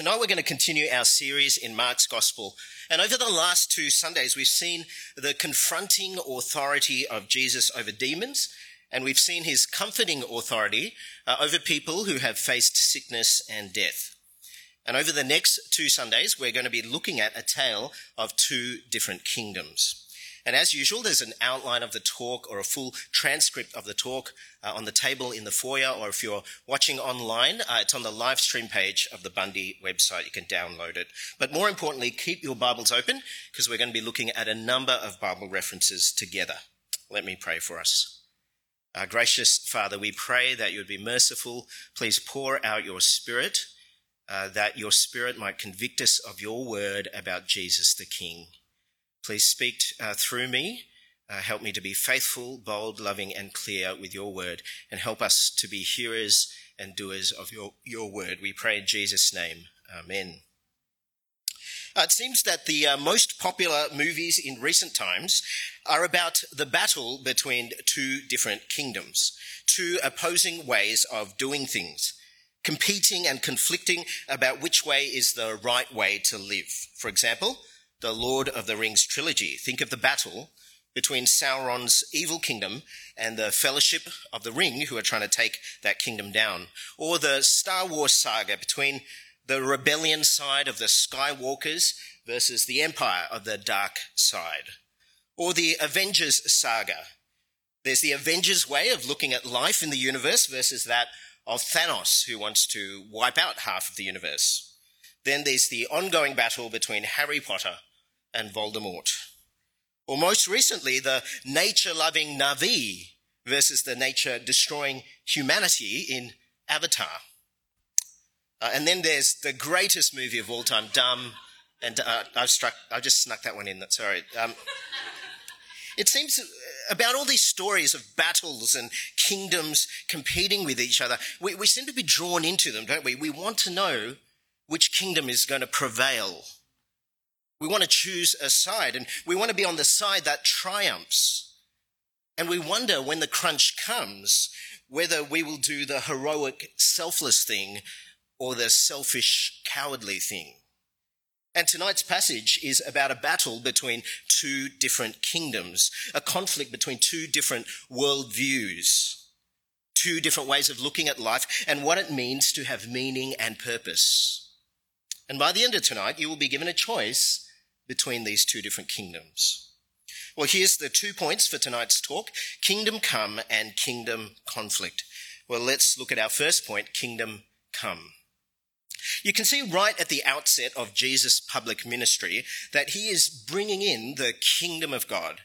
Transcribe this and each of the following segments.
tonight we're going to continue our series in Mark's Gospel. And over the last two Sundays, we've seen the confronting authority of Jesus over demons, and we've seen his comforting authority uh, over people who have faced sickness and death. And over the next two Sundays, we're going to be looking at a tale of two different kingdoms. And as usual, there's an outline of the talk or a full transcript of the talk uh, on the table in the foyer, or if you're watching online, uh, it's on the live stream page of the Bundy website. You can download it. But more importantly, keep your Bibles open because we're going to be looking at a number of Bible references together. Let me pray for us. Our gracious Father, we pray that you would be merciful. Please pour out your Spirit, uh, that your Spirit might convict us of your word about Jesus the King. Please speak uh, through me. Uh, help me to be faithful, bold, loving, and clear with your word, and help us to be hearers and doers of your, your word. We pray in Jesus' name. Amen. Uh, it seems that the uh, most popular movies in recent times are about the battle between two different kingdoms, two opposing ways of doing things, competing and conflicting about which way is the right way to live. For example, the Lord of the Rings trilogy. Think of the battle between Sauron's evil kingdom and the Fellowship of the Ring, who are trying to take that kingdom down. Or the Star Wars saga between the rebellion side of the Skywalkers versus the Empire of the dark side. Or the Avengers saga. There's the Avengers way of looking at life in the universe versus that of Thanos, who wants to wipe out half of the universe. Then there's the ongoing battle between Harry Potter and Voldemort. Or most recently, the nature loving Na'vi versus the nature destroying humanity in Avatar. Uh, and then there's the greatest movie of all time, Dumb. And uh, I've struck, I just snuck that one in. Sorry. Um, it seems about all these stories of battles and kingdoms competing with each other, we, we seem to be drawn into them, don't we? We want to know which kingdom is going to prevail we want to choose a side and we want to be on the side that triumphs. And we wonder when the crunch comes whether we will do the heroic, selfless thing or the selfish, cowardly thing. And tonight's passage is about a battle between two different kingdoms, a conflict between two different worldviews, two different ways of looking at life and what it means to have meaning and purpose. And by the end of tonight, you will be given a choice between these two different kingdoms. Well, here's the two points for tonight's talk kingdom come and kingdom conflict. Well, let's look at our first point kingdom come. You can see right at the outset of Jesus' public ministry that he is bringing in the kingdom of God.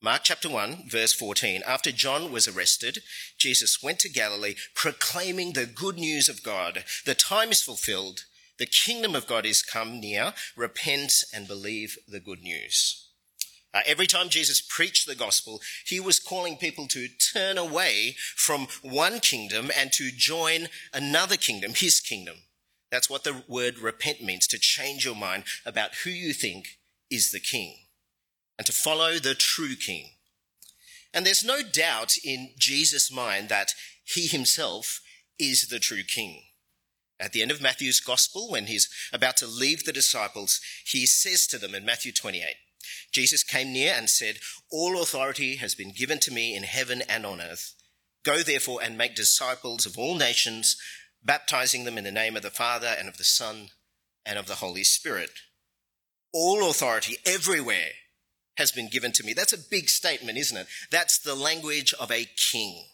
Mark chapter 1, verse 14. After John was arrested, Jesus went to Galilee proclaiming the good news of God. The time is fulfilled the kingdom of God is come near. Repent and believe the good news. Uh, every time Jesus preached the gospel, he was calling people to turn away from one kingdom and to join another kingdom, his kingdom. That's what the word repent means, to change your mind about who you think is the king and to follow the true king. And there's no doubt in Jesus' mind that he himself is the true king. At the end of Matthew's gospel, when he's about to leave the disciples, he says to them in Matthew 28, Jesus came near and said, All authority has been given to me in heaven and on earth. Go therefore and make disciples of all nations, baptizing them in the name of the Father and of the Son and of the Holy Spirit. All authority everywhere has been given to me. That's a big statement, isn't it? That's the language of a king.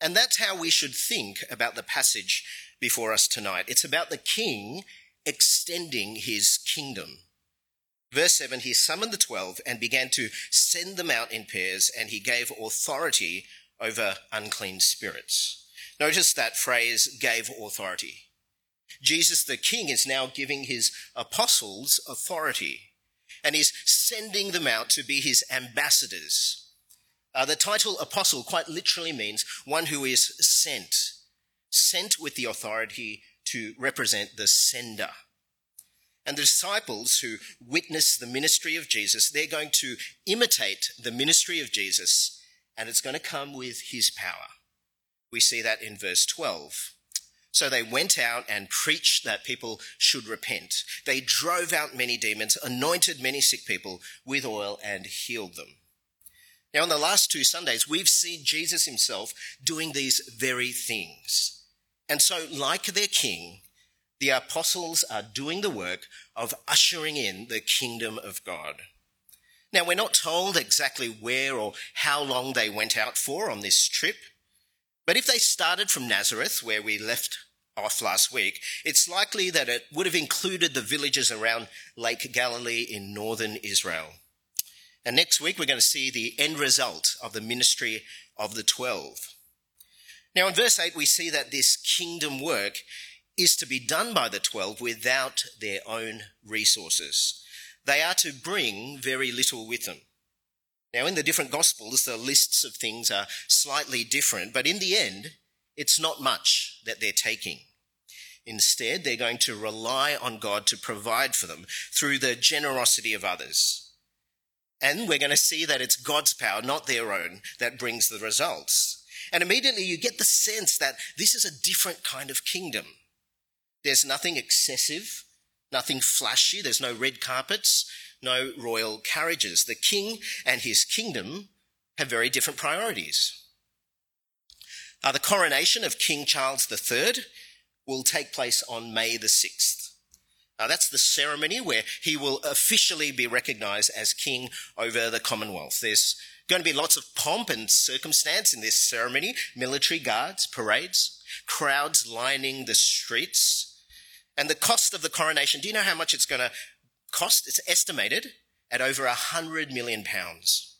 And that's how we should think about the passage before us tonight. It's about the king extending his kingdom. Verse 7 He summoned the twelve and began to send them out in pairs, and he gave authority over unclean spirits. Notice that phrase, gave authority. Jesus the king is now giving his apostles authority, and he's sending them out to be his ambassadors. Uh, the title apostle quite literally means one who is sent sent with the authority to represent the sender. And the disciples who witness the ministry of Jesus, they're going to imitate the ministry of Jesus, and it's going to come with his power. We see that in verse 12. So they went out and preached that people should repent. They drove out many demons, anointed many sick people with oil, and healed them. Now, on the last two Sundays, we've seen Jesus himself doing these very things. And so, like their king, the apostles are doing the work of ushering in the kingdom of God. Now, we're not told exactly where or how long they went out for on this trip, but if they started from Nazareth, where we left off last week, it's likely that it would have included the villages around Lake Galilee in northern Israel. And next week, we're going to see the end result of the ministry of the twelve. Now, in verse 8, we see that this kingdom work is to be done by the twelve without their own resources. They are to bring very little with them. Now, in the different Gospels, the lists of things are slightly different, but in the end, it's not much that they're taking. Instead, they're going to rely on God to provide for them through the generosity of others. And we're going to see that it's God's power, not their own, that brings the results. And immediately you get the sense that this is a different kind of kingdom. There's nothing excessive, nothing flashy, there's no red carpets, no royal carriages. The king and his kingdom have very different priorities. Uh, the coronation of King Charles III will take place on May the 6th. Now, that's the ceremony where he will officially be recognized as king over the Commonwealth. There's going to be lots of pomp and circumstance in this ceremony military guards, parades, crowds lining the streets. And the cost of the coronation, do you know how much it's going to cost? It's estimated at over a hundred million pounds.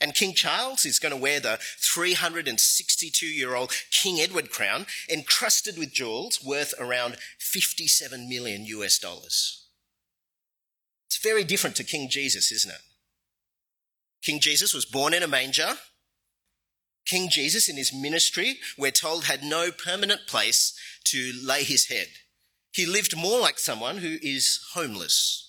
And King Charles is going to wear the 362 year old King Edward crown encrusted with jewels worth around 57 million US dollars. It's very different to King Jesus, isn't it? King Jesus was born in a manger. King Jesus, in his ministry, we're told, had no permanent place to lay his head. He lived more like someone who is homeless.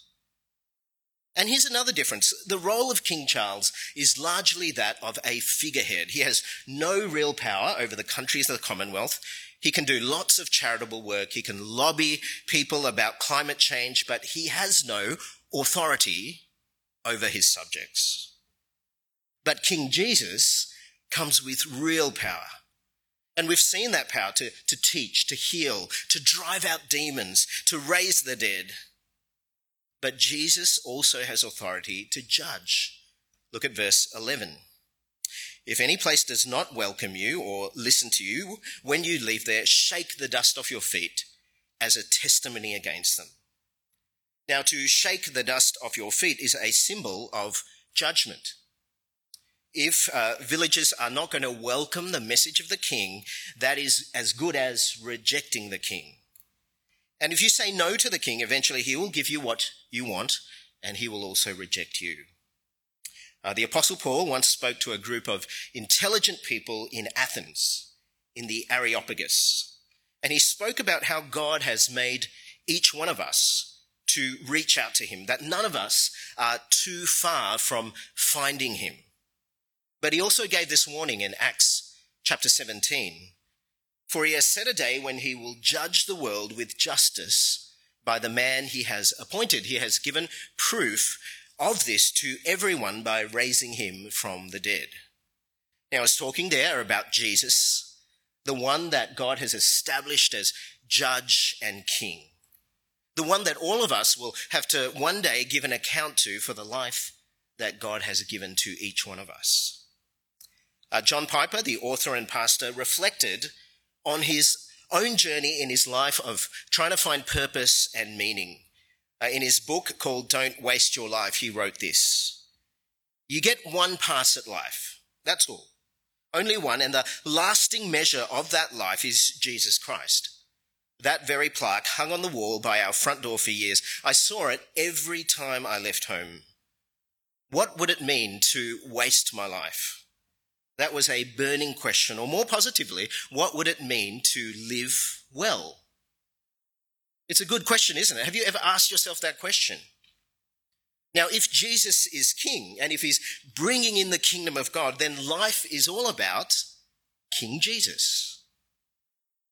And here's another difference. The role of King Charles is largely that of a figurehead. He has no real power over the countries of the Commonwealth. He can do lots of charitable work. He can lobby people about climate change, but he has no authority over his subjects. But King Jesus comes with real power. And we've seen that power to, to teach, to heal, to drive out demons, to raise the dead. But Jesus also has authority to judge. Look at verse 11. If any place does not welcome you or listen to you, when you leave there, shake the dust off your feet as a testimony against them. Now, to shake the dust off your feet is a symbol of judgment if uh, villagers are not going to welcome the message of the king, that is as good as rejecting the king. And if you say no to the king, eventually he will give you what you want, and he will also reject you. Uh, the Apostle Paul once spoke to a group of intelligent people in Athens, in the Areopagus, and he spoke about how God has made each one of us to reach out to him, that none of us are too far from finding him. But he also gave this warning in Acts chapter 17. For he has set a day when he will judge the world with justice by the man he has appointed. He has given proof of this to everyone by raising him from the dead. Now, I was talking there about Jesus, the one that God has established as judge and king, the one that all of us will have to one day give an account to for the life that God has given to each one of us. Uh, John Piper, the author and pastor, reflected on his own journey in his life of trying to find purpose and meaning. Uh, in his book called Don't Waste Your Life, he wrote this You get one pass at life. That's all. Only one, and the lasting measure of that life is Jesus Christ. That very plaque hung on the wall by our front door for years. I saw it every time I left home. What would it mean to waste my life? That was a burning question, or more positively, what would it mean to live well? It's a good question, isn't it? Have you ever asked yourself that question? Now, if Jesus is king and if he's bringing in the kingdom of God, then life is all about King Jesus.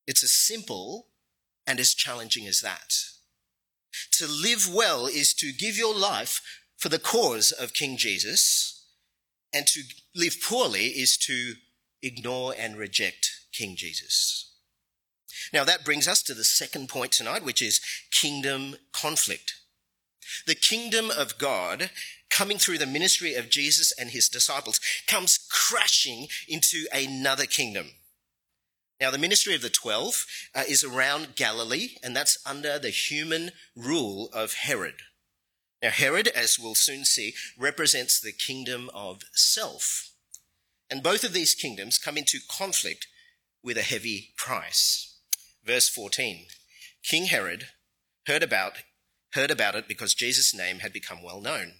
It's as simple and as challenging as that. To live well is to give your life for the cause of King Jesus, and to live poorly is to ignore and reject King Jesus. Now that brings us to the second point tonight, which is kingdom conflict. The kingdom of God coming through the ministry of Jesus and his disciples comes crashing into another kingdom. Now, the ministry of the twelve uh, is around Galilee, and that's under the human rule of Herod. Now, Herod, as we'll soon see, represents the kingdom of self. And both of these kingdoms come into conflict with a heavy price. Verse 14 King Herod heard about, heard about it because Jesus' name had become well known.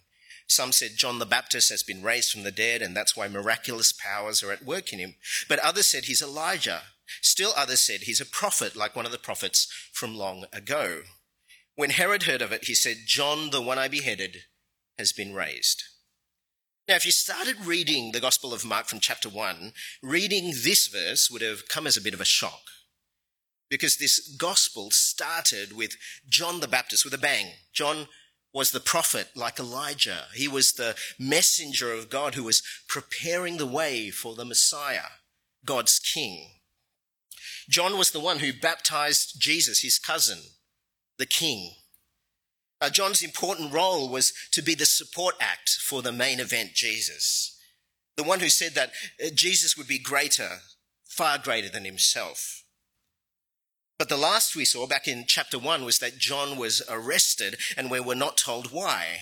Some said John the Baptist has been raised from the dead, and that's why miraculous powers are at work in him. But others said he's Elijah. Still others said he's a prophet, like one of the prophets from long ago. When Herod heard of it, he said, John, the one I beheaded, has been raised. Now, if you started reading the Gospel of Mark from chapter 1, reading this verse would have come as a bit of a shock. Because this Gospel started with John the Baptist with a bang. John was the prophet like Elijah. He was the messenger of God who was preparing the way for the Messiah, God's king. John was the one who baptized Jesus, his cousin, the king. Uh, John's important role was to be the support act for the main event, Jesus. The one who said that uh, Jesus would be greater, far greater than himself. But the last we saw back in chapter 1 was that John was arrested and we were not told why.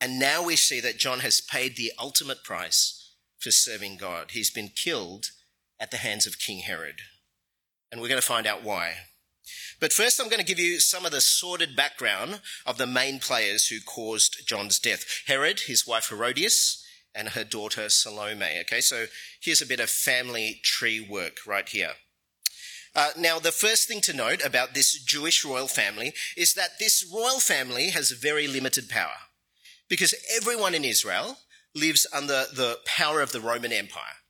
And now we see that John has paid the ultimate price for serving God. He's been killed at the hands of King Herod. And we're going to find out why. But first, I'm going to give you some of the sordid background of the main players who caused John's death Herod, his wife Herodias, and her daughter Salome. Okay, so here's a bit of family tree work right here. Uh, now, the first thing to note about this Jewish royal family is that this royal family has very limited power because everyone in Israel lives under the power of the Roman Empire.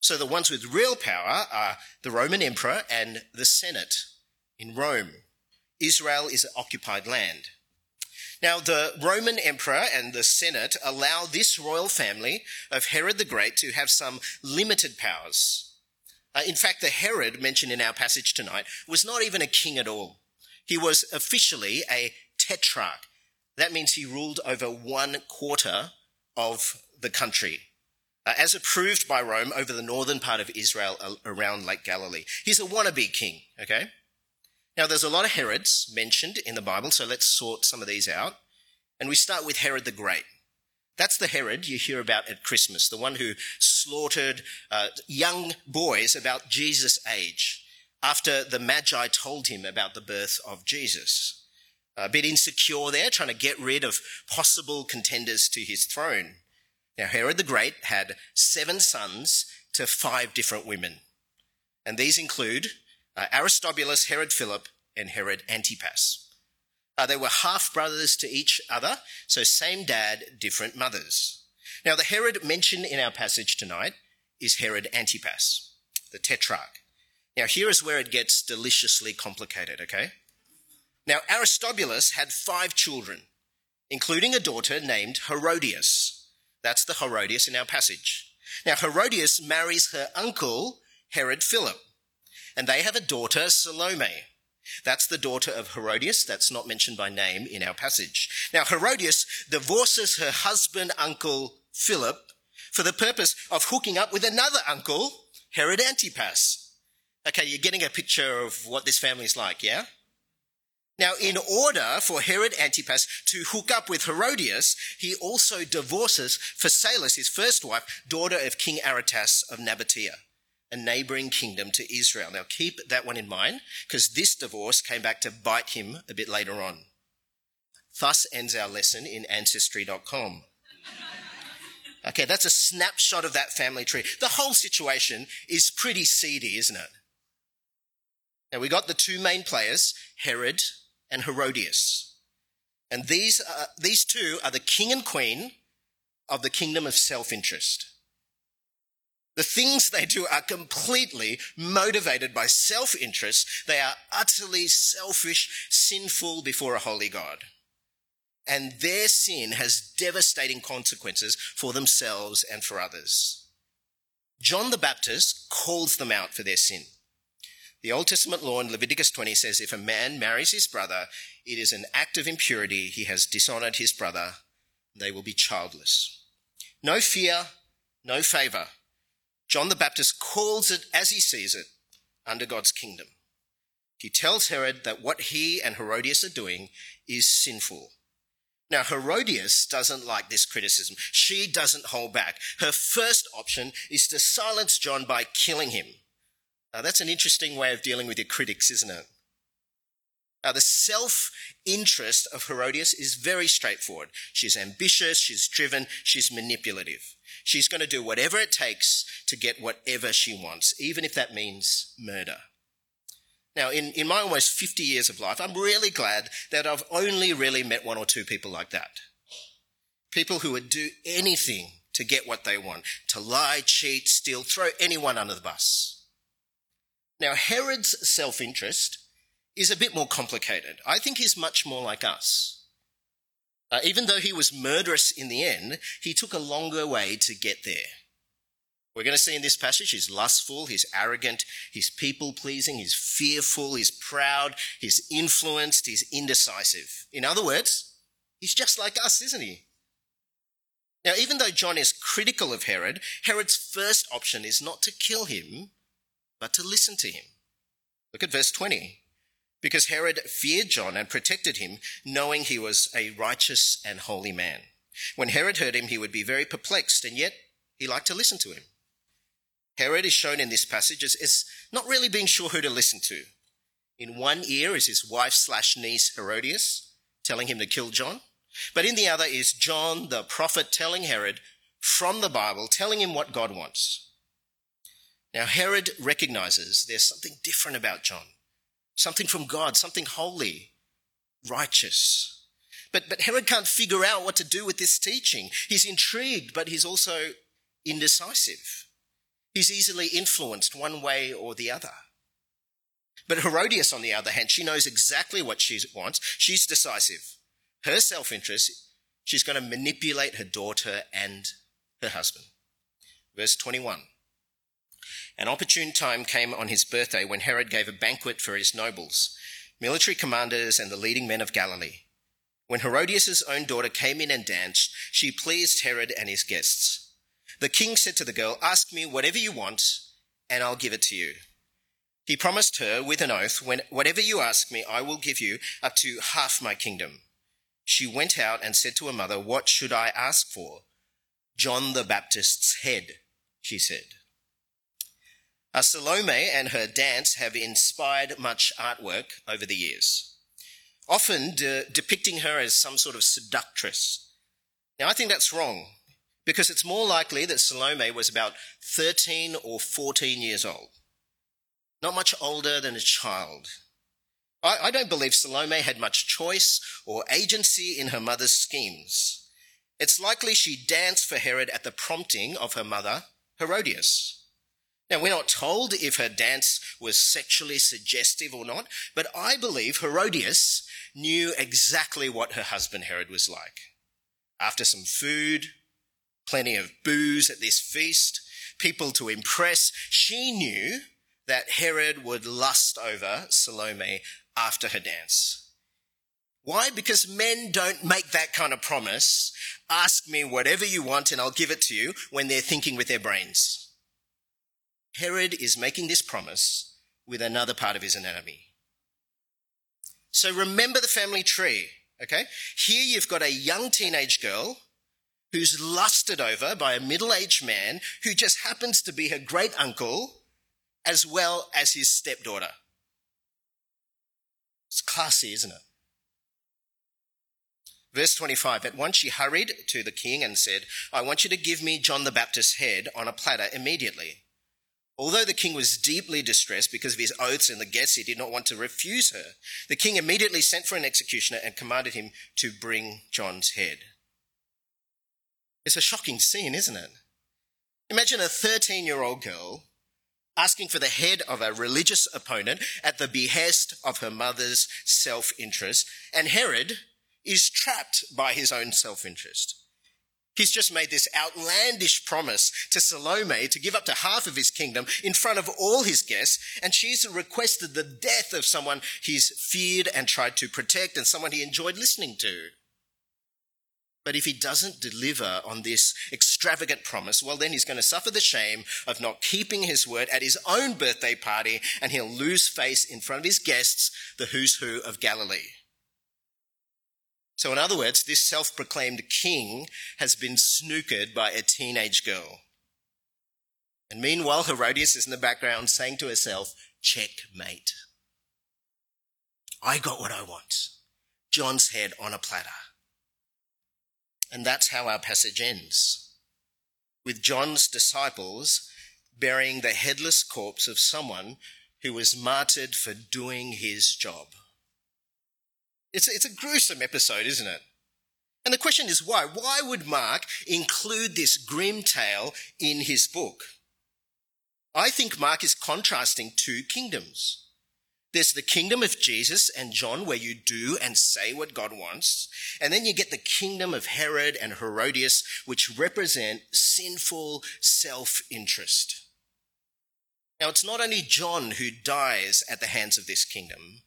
So the ones with real power are the Roman Emperor and the Senate in Rome. Israel is occupied land. Now, the Roman Emperor and the Senate allow this royal family of Herod the Great to have some limited powers. Uh, in fact, the Herod mentioned in our passage tonight was not even a king at all. He was officially a tetrarch. That means he ruled over one quarter of the country, uh, as approved by Rome over the northern part of Israel uh, around Lake Galilee. He's a wannabe king, okay? Now, there's a lot of Herods mentioned in the Bible, so let's sort some of these out. And we start with Herod the Great. That's the Herod you hear about at Christmas, the one who slaughtered uh, young boys about Jesus' age after the Magi told him about the birth of Jesus. A bit insecure there, trying to get rid of possible contenders to his throne. Now, Herod the Great had seven sons to five different women. And these include uh, Aristobulus, Herod Philip, and Herod Antipas. Uh, they were half brothers to each other, so same dad, different mothers. Now, the Herod mentioned in our passage tonight is Herod Antipas, the tetrarch. Now, here is where it gets deliciously complicated, okay? Now, Aristobulus had five children, including a daughter named Herodias. That's the Herodias in our passage. Now, Herodias marries her uncle, Herod Philip, and they have a daughter, Salome. That's the daughter of Herodias. That's not mentioned by name in our passage. Now, Herodias divorces her husband, uncle Philip, for the purpose of hooking up with another uncle, Herod Antipas. Okay, you're getting a picture of what this family is like, yeah? Now, in order for Herod Antipas to hook up with Herodias, he also divorces Phasaelis, his first wife, daughter of King Aretas of Nabatea a neighboring kingdom to Israel. Now keep that one in mind because this divorce came back to bite him a bit later on. Thus ends our lesson in ancestry.com. Okay, that's a snapshot of that family tree. The whole situation is pretty seedy, isn't it? Now we got the two main players, Herod and Herodias. And these, uh, these two are the king and queen of the kingdom of self interest. The things they do are completely motivated by self interest. They are utterly selfish, sinful before a holy God. And their sin has devastating consequences for themselves and for others. John the Baptist calls them out for their sin. The Old Testament law in Leviticus 20 says if a man marries his brother, it is an act of impurity. He has dishonored his brother. They will be childless. No fear, no favor. John the Baptist calls it as he sees it under God's kingdom. He tells Herod that what he and Herodias are doing is sinful. Now, Herodias doesn't like this criticism. She doesn't hold back. Her first option is to silence John by killing him. Now, that's an interesting way of dealing with your critics, isn't it? Now, the self interest of Herodias is very straightforward. She's ambitious, she's driven, she's manipulative. She's going to do whatever it takes to get whatever she wants, even if that means murder. Now, in, in my almost 50 years of life, I'm really glad that I've only really met one or two people like that. People who would do anything to get what they want, to lie, cheat, steal, throw anyone under the bus. Now, Herod's self interest is a bit more complicated. I think he's much more like us. Uh, even though he was murderous in the end, he took a longer way to get there. We're going to see in this passage he's lustful, he's arrogant, he's people pleasing, he's fearful, he's proud, he's influenced, he's indecisive. In other words, he's just like us, isn't he? Now, even though John is critical of Herod, Herod's first option is not to kill him, but to listen to him. Look at verse 20 because Herod feared John and protected him, knowing he was a righteous and holy man. When Herod heard him, he would be very perplexed, and yet he liked to listen to him. Herod is shown in this passage as, as not really being sure who to listen to. In one ear is his wife slash niece Herodias telling him to kill John, but in the other is John the prophet telling Herod from the Bible, telling him what God wants. Now, Herod recognizes there's something different about John something from God, something holy, righteous. But, but Herod can't figure out what to do with this teaching. He's intrigued, but he's also indecisive. He's easily influenced one way or the other. But Herodias, on the other hand, she knows exactly what she wants. She's decisive. Her self interest, she's going to manipulate her daughter and her husband. Verse 21. An opportune time came on his birthday when Herod gave a banquet for his nobles, military commanders, and the leading men of Galilee. When Herodias' own daughter came in and danced, she pleased Herod and his guests. The king said to the girl, Ask me whatever you want, and I'll give it to you. He promised her with an oath, when, Whatever you ask me, I will give you up to half my kingdom. She went out and said to her mother, What should I ask for? John the Baptist's head, she said. Uh, Salome and her dance have inspired much artwork over the years, often de- depicting her as some sort of seductress. Now, I think that's wrong because it's more likely that Salome was about 13 or 14 years old, not much older than a child. I, I don't believe Salome had much choice or agency in her mother's schemes. It's likely she danced for Herod at the prompting of her mother, Herodias. Now, we're not told if her dance was sexually suggestive or not, but I believe Herodias knew exactly what her husband Herod was like. After some food, plenty of booze at this feast, people to impress, she knew that Herod would lust over Salome after her dance. Why? Because men don't make that kind of promise. Ask me whatever you want and I'll give it to you when they're thinking with their brains. Herod is making this promise with another part of his anatomy. So remember the family tree, okay? Here you've got a young teenage girl who's lusted over by a middle aged man who just happens to be her great uncle as well as his stepdaughter. It's classy, isn't it? Verse 25 At once she hurried to the king and said, I want you to give me John the Baptist's head on a platter immediately. Although the king was deeply distressed because of his oaths and the guests, he did not want to refuse her. The king immediately sent for an executioner and commanded him to bring John's head. It's a shocking scene, isn't it? Imagine a 13 year old girl asking for the head of a religious opponent at the behest of her mother's self interest, and Herod is trapped by his own self interest. He's just made this outlandish promise to Salome to give up to half of his kingdom in front of all his guests, and she's requested the death of someone he's feared and tried to protect and someone he enjoyed listening to. But if he doesn't deliver on this extravagant promise, well, then he's going to suffer the shame of not keeping his word at his own birthday party, and he'll lose face in front of his guests, the who's who of Galilee. So, in other words, this self proclaimed king has been snookered by a teenage girl. And meanwhile, Herodias is in the background saying to herself, checkmate. I got what I want. John's head on a platter. And that's how our passage ends with John's disciples burying the headless corpse of someone who was martyred for doing his job. It's, it's a gruesome episode, isn't it? And the question is why? Why would Mark include this grim tale in his book? I think Mark is contrasting two kingdoms. There's the kingdom of Jesus and John, where you do and say what God wants. And then you get the kingdom of Herod and Herodias, which represent sinful self interest. Now, it's not only John who dies at the hands of this kingdom,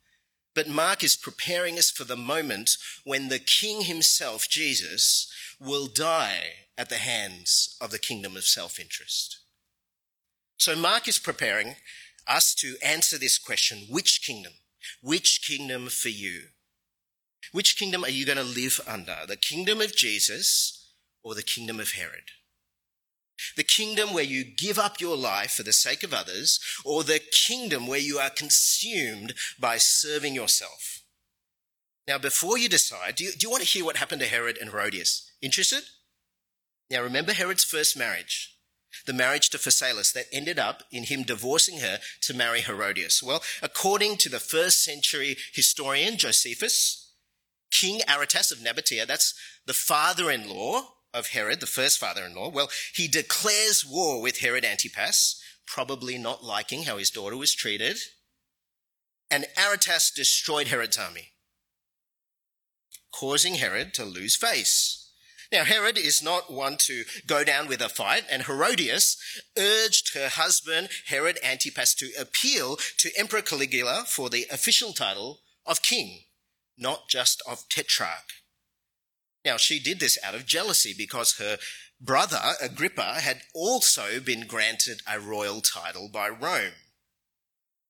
but Mark is preparing us for the moment when the king himself, Jesus, will die at the hands of the kingdom of self interest. So Mark is preparing us to answer this question which kingdom? Which kingdom for you? Which kingdom are you going to live under? The kingdom of Jesus or the kingdom of Herod? The kingdom where you give up your life for the sake of others, or the kingdom where you are consumed by serving yourself? Now, before you decide, do you, do you want to hear what happened to Herod and Herodias? Interested? Now, remember Herod's first marriage the marriage to Phasaelis that ended up in him divorcing her to marry Herodias? Well, according to the first century historian Josephus, King Aretas of Nabatea, that's the father in law of Herod, the first father in law, well, he declares war with Herod Antipas, probably not liking how his daughter was treated. And Aretas destroyed Herod's army, causing Herod to lose face. Now, Herod is not one to go down with a fight, and Herodias urged her husband, Herod Antipas, to appeal to Emperor Caligula for the official title of king, not just of tetrarch. Now, she did this out of jealousy because her brother, Agrippa, had also been granted a royal title by Rome.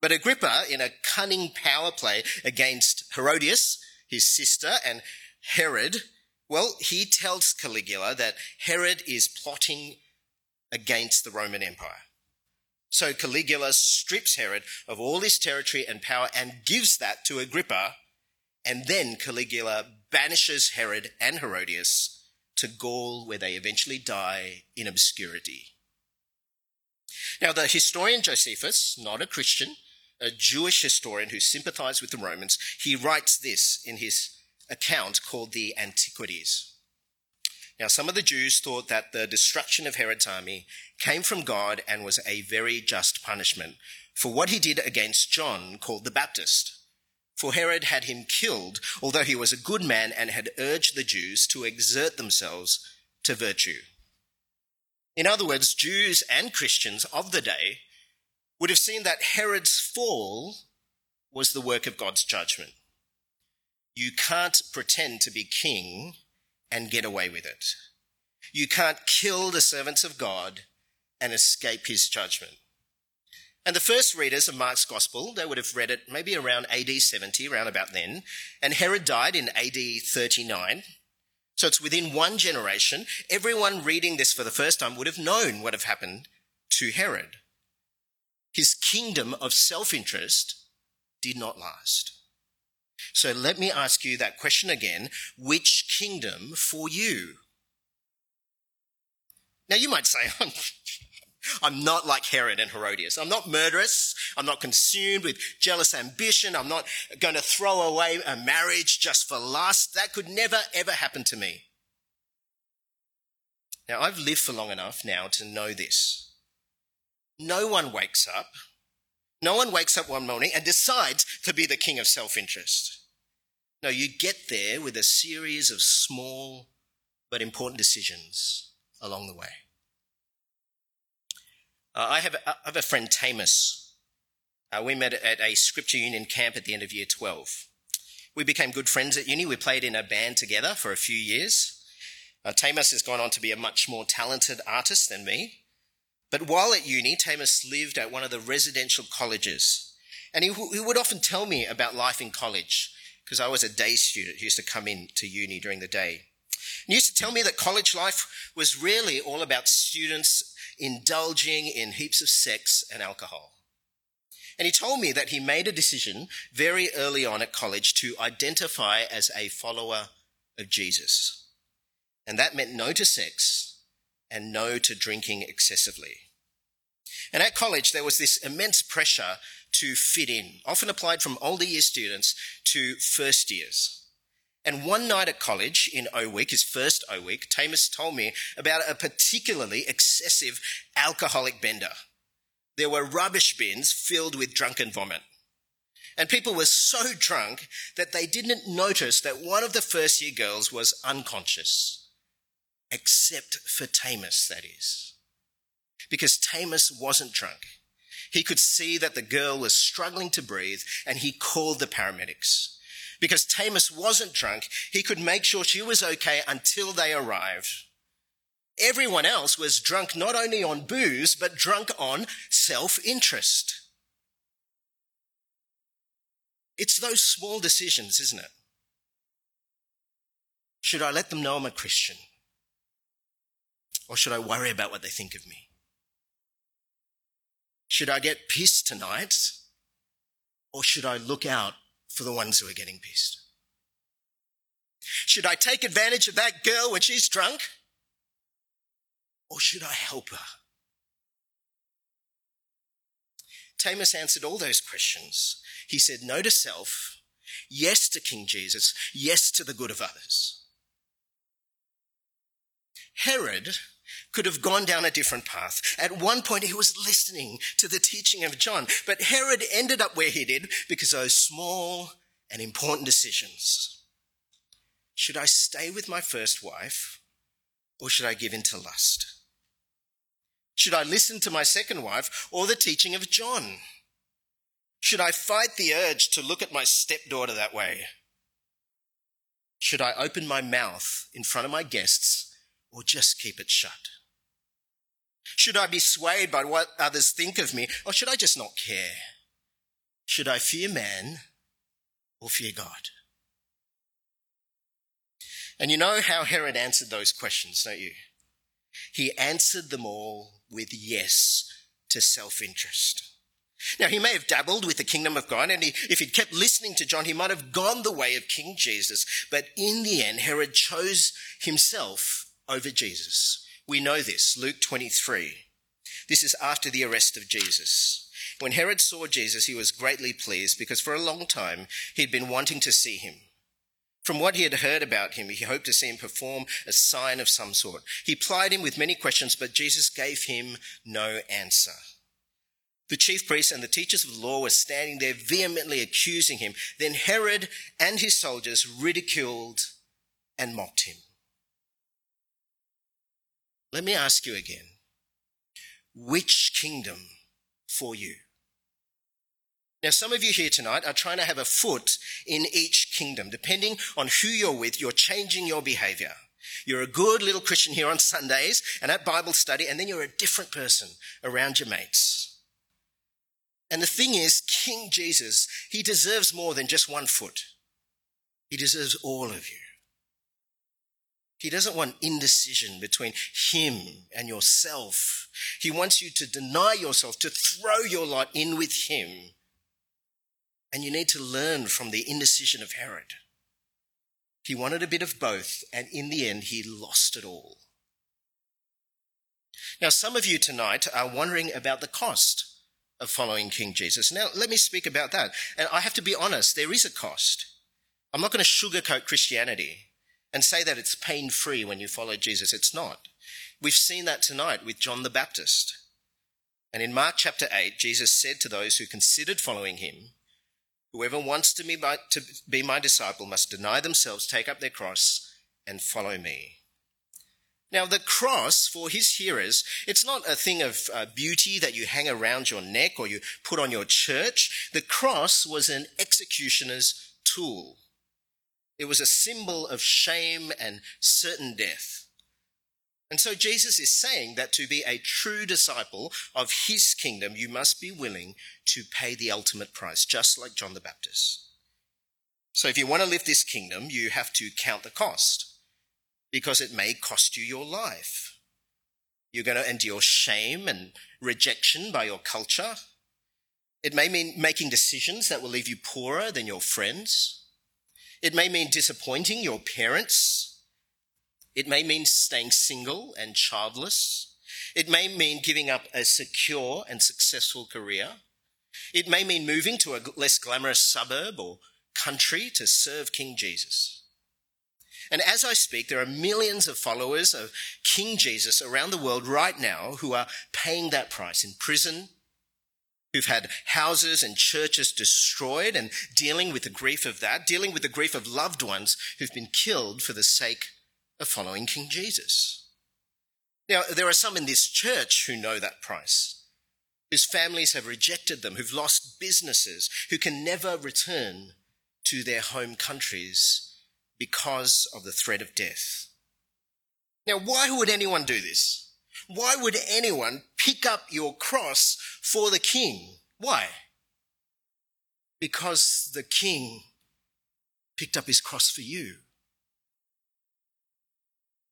But Agrippa, in a cunning power play against Herodias, his sister, and Herod, well, he tells Caligula that Herod is plotting against the Roman Empire. So Caligula strips Herod of all his territory and power and gives that to Agrippa. And then Caligula banishes Herod and Herodias to Gaul, where they eventually die in obscurity. Now, the historian Josephus, not a Christian, a Jewish historian who sympathized with the Romans, he writes this in his account called the Antiquities. Now, some of the Jews thought that the destruction of Herod's army came from God and was a very just punishment for what he did against John, called the Baptist. For Herod had him killed, although he was a good man and had urged the Jews to exert themselves to virtue. In other words, Jews and Christians of the day would have seen that Herod's fall was the work of God's judgment. You can't pretend to be king and get away with it. You can't kill the servants of God and escape his judgment. And the first readers of Mark's gospel, they would have read it maybe around AD 70, around about then. And Herod died in AD 39. So it's within one generation. Everyone reading this for the first time would have known what have happened to Herod. His kingdom of self interest did not last. So let me ask you that question again. Which kingdom for you? Now you might say, I'm, not like Herod and Herodias. I'm not murderous. I'm not consumed with jealous ambition. I'm not going to throw away a marriage just for lust. That could never ever happen to me. Now, I've lived for long enough now to know this. No one wakes up, no one wakes up one morning and decides to be the king of self interest. No, you get there with a series of small but important decisions along the way. Uh, I, have, I have a friend, Tamus. Uh, we met at a scripture union camp at the end of year 12. We became good friends at uni. We played in a band together for a few years. Uh, Tamus has gone on to be a much more talented artist than me. But while at uni, Tamus lived at one of the residential colleges. And he, w- he would often tell me about life in college because I was a day student who used to come in to uni during the day. And he used to tell me that college life was really all about students indulging in heaps of sex and alcohol. And he told me that he made a decision very early on at college to identify as a follower of Jesus. And that meant no to sex and no to drinking excessively. And at college, there was this immense pressure to fit in, often applied from older year students to first years. And one night at college in O Week, his first O Week, Tamus told me about a particularly excessive alcoholic bender. There were rubbish bins filled with drunken vomit. And people were so drunk that they didn't notice that one of the first year girls was unconscious. Except for Tamus, that is. Because Tamus wasn't drunk. He could see that the girl was struggling to breathe and he called the paramedics. Because Tamus wasn't drunk, he could make sure she was okay until they arrived. Everyone else was drunk not only on booze, but drunk on self interest. It's those small decisions, isn't it? Should I let them know I'm a Christian? Or should I worry about what they think of me? Should I get pissed tonight? Or should I look out for the ones who are getting pissed? Should I take advantage of that girl when she's drunk? Or should I help her? Tamus answered all those questions. He said no to self, yes to King Jesus, yes to the good of others. Herod could have gone down a different path. At one point, he was listening to the teaching of John, but Herod ended up where he did because of those small and important decisions. Should I stay with my first wife or should I give in to lust? Should I listen to my second wife or the teaching of John? Should I fight the urge to look at my stepdaughter that way? Should I open my mouth in front of my guests or just keep it shut? Should I be swayed by what others think of me, or should I just not care? Should I fear man or fear God? And you know how Herod answered those questions, don't you? He answered them all with yes to self interest. Now, he may have dabbled with the kingdom of God, and he, if he'd kept listening to John, he might have gone the way of King Jesus. But in the end, Herod chose himself over Jesus. We know this, Luke 23. This is after the arrest of Jesus. When Herod saw Jesus, he was greatly pleased because for a long time he'd been wanting to see him. From what he had heard about him, he hoped to see him perform a sign of some sort. He plied him with many questions, but Jesus gave him no answer. The chief priests and the teachers of the law were standing there vehemently accusing him. Then Herod and his soldiers ridiculed and mocked him. Let me ask you again which kingdom for you? Now, some of you here tonight are trying to have a foot in each kingdom. Depending on who you're with, you're changing your behavior. You're a good little Christian here on Sundays and at Bible study, and then you're a different person around your mates. And the thing is, King Jesus, he deserves more than just one foot. He deserves all of you. He doesn't want indecision between him and yourself. He wants you to deny yourself, to throw your lot in with him. And you need to learn from the indecision of Herod. He wanted a bit of both, and in the end, he lost it all. Now, some of you tonight are wondering about the cost of following King Jesus. Now, let me speak about that. And I have to be honest, there is a cost. I'm not going to sugarcoat Christianity. And say that it's pain free when you follow Jesus. It's not. We've seen that tonight with John the Baptist. And in Mark chapter 8, Jesus said to those who considered following him, Whoever wants to be, my, to be my disciple must deny themselves, take up their cross, and follow me. Now, the cross for his hearers, it's not a thing of uh, beauty that you hang around your neck or you put on your church. The cross was an executioner's tool. It was a symbol of shame and certain death. And so Jesus is saying that to be a true disciple of his kingdom, you must be willing to pay the ultimate price, just like John the Baptist. So if you want to live this kingdom, you have to count the cost because it may cost you your life. You're going to endure shame and rejection by your culture. It may mean making decisions that will leave you poorer than your friends. It may mean disappointing your parents. It may mean staying single and childless. It may mean giving up a secure and successful career. It may mean moving to a less glamorous suburb or country to serve King Jesus. And as I speak, there are millions of followers of King Jesus around the world right now who are paying that price in prison, who've had houses and churches destroyed and dealing with the grief of that, dealing with the grief of loved ones who've been killed for the sake of following King Jesus. Now, there are some in this church who know that price, whose families have rejected them, who've lost businesses, who can never return to their home countries because of the threat of death. Now, why would anyone do this? Why would anyone pick up your cross for the king? Why? Because the king picked up his cross for you.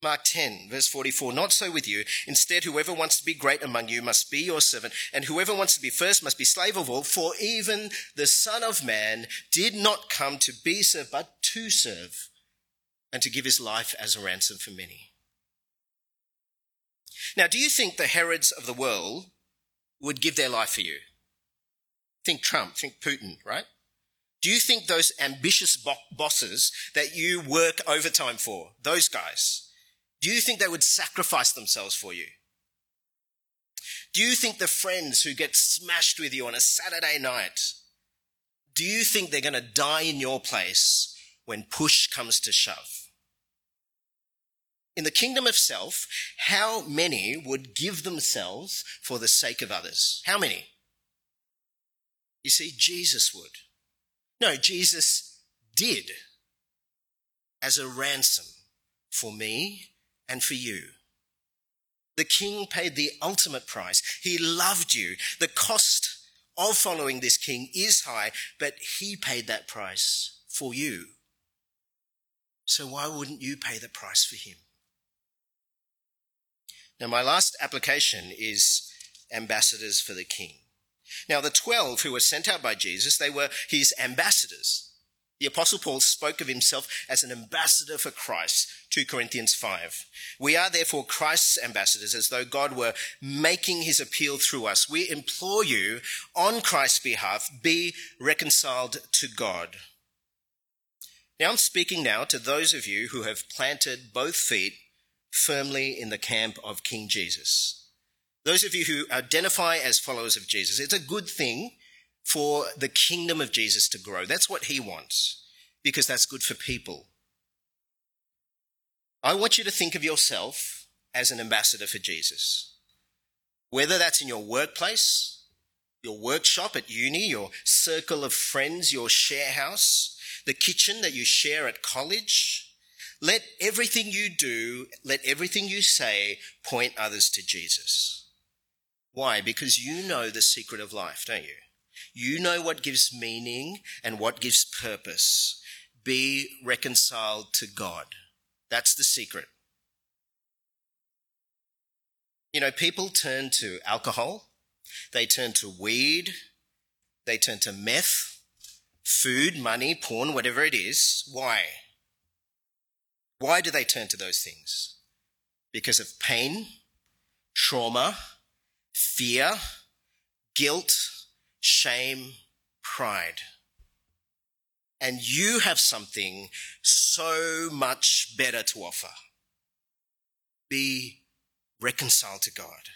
Mark 10, verse 44, not so with you. Instead, whoever wants to be great among you must be your servant, and whoever wants to be first must be slave of all, for even the Son of Man did not come to be served, but to serve, and to give his life as a ransom for many. Now, do you think the Herods of the world would give their life for you? Think Trump, think Putin, right? Do you think those ambitious bo- bosses that you work overtime for, those guys, do you think they would sacrifice themselves for you? Do you think the friends who get smashed with you on a Saturday night, do you think they're going to die in your place when push comes to shove? In the kingdom of self, how many would give themselves for the sake of others? How many? You see, Jesus would. No, Jesus did as a ransom for me and for you. The king paid the ultimate price. He loved you. The cost of following this king is high, but he paid that price for you. So why wouldn't you pay the price for him? Now, my last application is ambassadors for the king. Now, the 12 who were sent out by Jesus, they were his ambassadors. The apostle Paul spoke of himself as an ambassador for Christ, 2 Corinthians 5. We are therefore Christ's ambassadors as though God were making his appeal through us. We implore you on Christ's behalf, be reconciled to God. Now I'm speaking now to those of you who have planted both feet firmly in the camp of King Jesus. Those of you who identify as followers of Jesus, it's a good thing for the kingdom of Jesus to grow. That's what he wants, because that's good for people. I want you to think of yourself as an ambassador for Jesus. Whether that's in your workplace, your workshop at uni, your circle of friends, your share house, the kitchen that you share at college, let everything you do, let everything you say point others to Jesus. Why? Because you know the secret of life, don't you? You know what gives meaning and what gives purpose. Be reconciled to God. That's the secret. You know, people turn to alcohol, they turn to weed, they turn to meth, food, money, porn, whatever it is. Why? Why do they turn to those things? Because of pain, trauma, fear, guilt, shame, pride. and you have something so much better to offer. Be reconciled to God.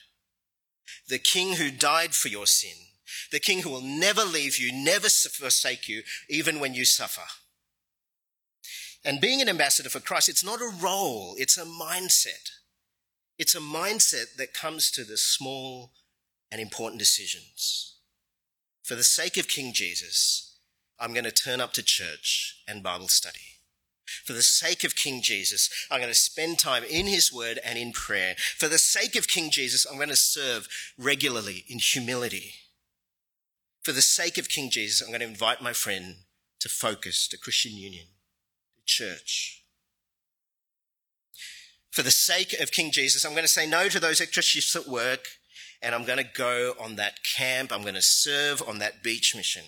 The King who died for your sin, the King who will never leave you, never forsake you, even when you suffer. And being an ambassador for Christ, it's not a role, it's a mindset. It's a mindset that comes to the small and important decisions. For the sake of King Jesus, I'm going to turn up to church and Bible study. For the sake of King Jesus, I'm going to spend time in His Word and in prayer. For the sake of King Jesus, I'm going to serve regularly in humility. For the sake of King Jesus, I'm going to invite my friend to focus, to Christian Union, church. For the sake of King Jesus, I'm going to say no to those extra shifts at work and I'm going to go on that camp. I'm going to serve on that beach mission.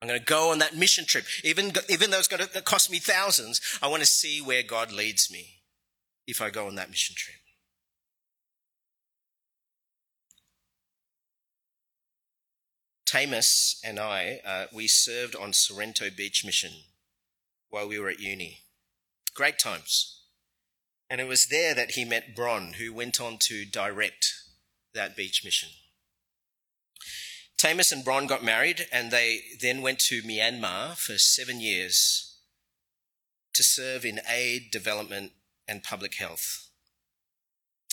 I'm going to go on that mission trip. Even, even though it's going to cost me thousands, I want to see where God leads me if I go on that mission trip. Tamas and I, uh, we served on Sorrento Beach Mission while we were at uni. Great times. And it was there that he met Bron, who went on to direct that beach mission. Tamas and Bron got married and they then went to Myanmar for seven years to serve in aid, development, and public health.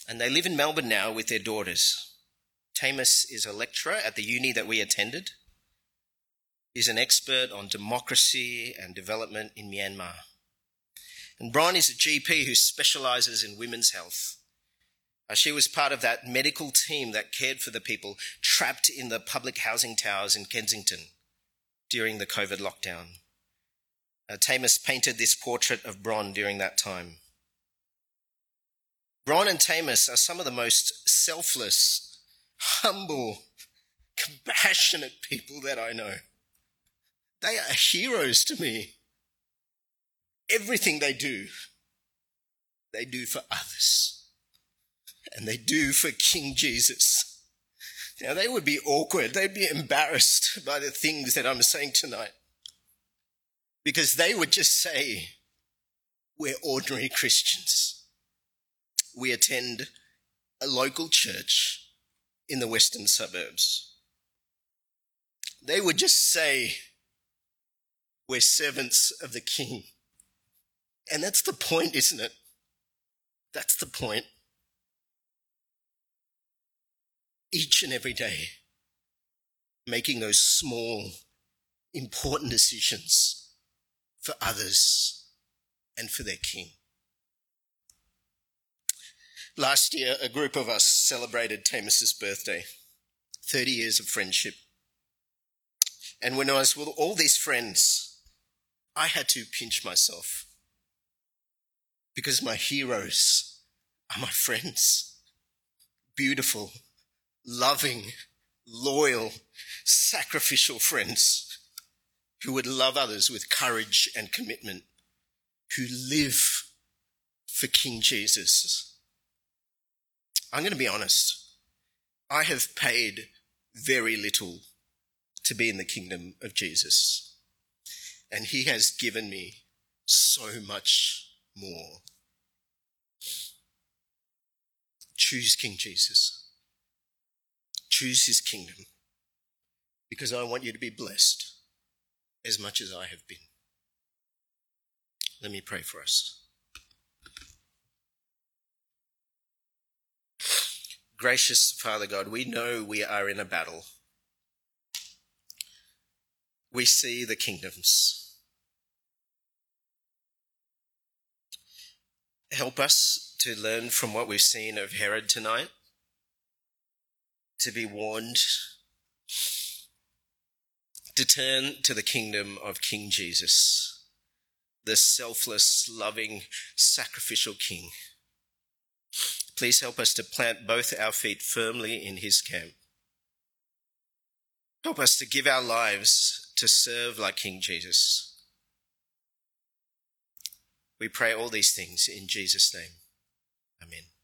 And they live in Melbourne now with their daughters. Tamas is a lecturer at the uni that we attended. He's an expert on democracy and development in Myanmar. And Bron is a GP who specializes in women's health. Uh, she was part of that medical team that cared for the people trapped in the public housing towers in Kensington during the COVID lockdown. Uh, Tamas painted this portrait of Bron during that time. Bron and Tamas are some of the most selfless, humble, compassionate people that I know. They are heroes to me. Everything they do, they do for others and they do for King Jesus. Now, they would be awkward. They'd be embarrassed by the things that I'm saying tonight. Because they would just say, We're ordinary Christians. We attend a local church in the western suburbs. They would just say, We're servants of the King. And that's the point, isn't it? That's the point. each and every day, making those small, important decisions for others and for their King. Last year, a group of us celebrated Tamas's birthday, 30 years of friendship. And when I was with all these friends, I had to pinch myself because my heroes are my friends. Beautiful, loving, loyal, sacrificial friends who would love others with courage and commitment, who live for King Jesus. I'm going to be honest. I have paid very little to be in the kingdom of Jesus. And he has given me so much more. Choose King Jesus. Choose his kingdom because I want you to be blessed as much as I have been. Let me pray for us. Gracious Father God, we know we are in a battle. We see the kingdoms. Help us to learn from what we've seen of Herod tonight to be warned to turn to the kingdom of King Jesus, the selfless, loving, sacrificial King. Please help us to plant both our feet firmly in his camp. Help us to give our lives to serve like King Jesus. We pray all these things in Jesus' name. Amen.